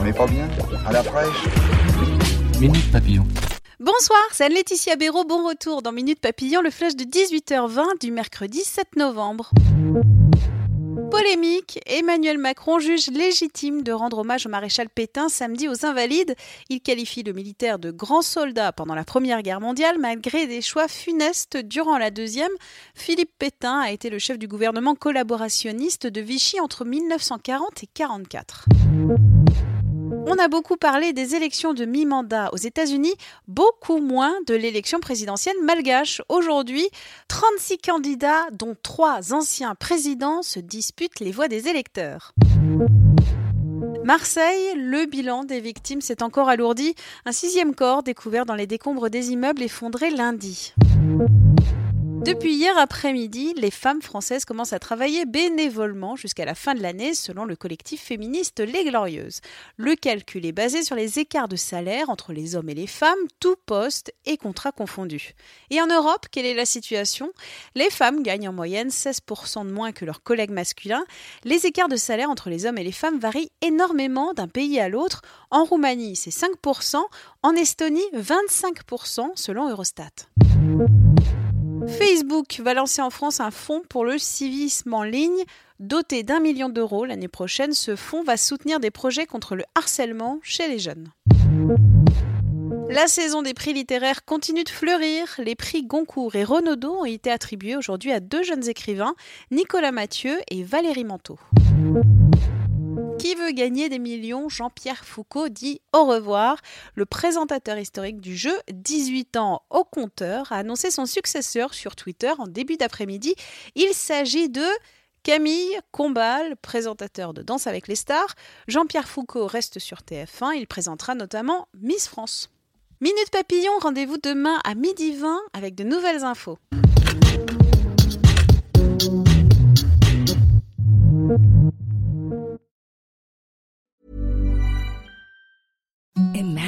On n'est pas bien À la fraîche Minute Papillon. Bonsoir, c'est Anne-Laetitia Béraud. Bon retour dans Minute Papillon, le flash de 18h20 du mercredi 7 novembre. Polémique, Emmanuel Macron juge légitime de rendre hommage au maréchal Pétain samedi aux Invalides. Il qualifie le militaire de grand soldat pendant la Première Guerre mondiale, malgré des choix funestes durant la Deuxième. Philippe Pétain a été le chef du gouvernement collaborationniste de Vichy entre 1940 et 1944. On a beaucoup parlé des élections de mi-mandat aux États-Unis, beaucoup moins de l'élection présidentielle malgache. Aujourd'hui, 36 candidats, dont 3 anciens présidents, se disputent les voix des électeurs. Marseille, le bilan des victimes s'est encore alourdi. Un sixième corps découvert dans les décombres des immeubles effondrés lundi. Depuis hier après-midi, les femmes françaises commencent à travailler bénévolement jusqu'à la fin de l'année selon le collectif féministe Les Glorieuses. Le calcul est basé sur les écarts de salaire entre les hommes et les femmes, tout poste et contrat confondus. Et en Europe, quelle est la situation? Les femmes gagnent en moyenne 16% de moins que leurs collègues masculins. Les écarts de salaire entre les hommes et les femmes varient énormément d'un pays à l'autre. En Roumanie, c'est 5%, en Estonie, 25% selon Eurostat. Facebook va lancer en France un fonds pour le civisme en ligne. Doté d'un million d'euros l'année prochaine, ce fonds va soutenir des projets contre le harcèlement chez les jeunes. La saison des prix littéraires continue de fleurir. Les prix Goncourt et Renaudot ont été attribués aujourd'hui à deux jeunes écrivains, Nicolas Mathieu et Valérie Manteau. Qui veut gagner des millions? Jean-Pierre Foucault dit au revoir. Le présentateur historique du jeu, 18 ans au compteur, a annoncé son successeur sur Twitter en début d'après-midi. Il s'agit de Camille Combal, présentateur de Danse avec les stars. Jean-Pierre Foucault reste sur TF1. Il présentera notamment Miss France. Minute Papillon, rendez-vous demain à midi 20 avec de nouvelles infos. Imagine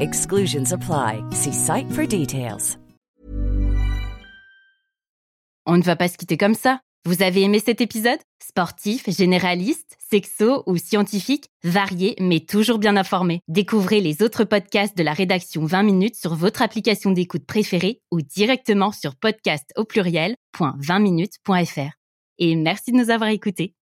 Exclusions apply. See site for details. On ne va pas se quitter comme ça. Vous avez aimé cet épisode? Sportif, généraliste, sexo ou scientifique, varié mais toujours bien informé. Découvrez les autres podcasts de la rédaction 20 minutes sur votre application d'écoute préférée ou directement sur podcast au pluriel.20minutes.fr. Et merci de nous avoir écoutés.